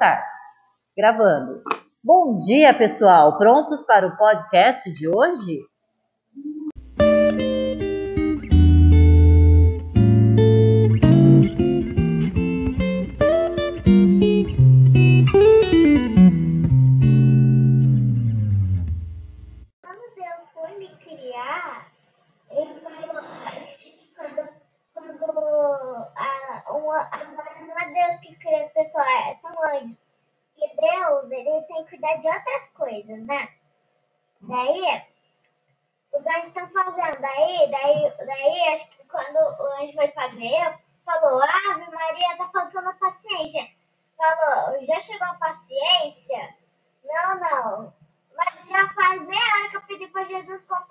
estar. Gravando. Bom dia, pessoal. Prontos para o podcast de hoje? Quando Deus foi me criar, ele falou que quando, quando a, uma, Deus que cria as pessoas, Ele tem que cuidar de outras coisas, né? Daí, os anjos estão fazendo, daí, daí, daí, acho que quando o anjo foi fazer, falou, Ave Maria, tá faltando paciência. Falou, já chegou a paciência? Não, não. Mas já faz meia hora que eu pedi pra Jesus comprar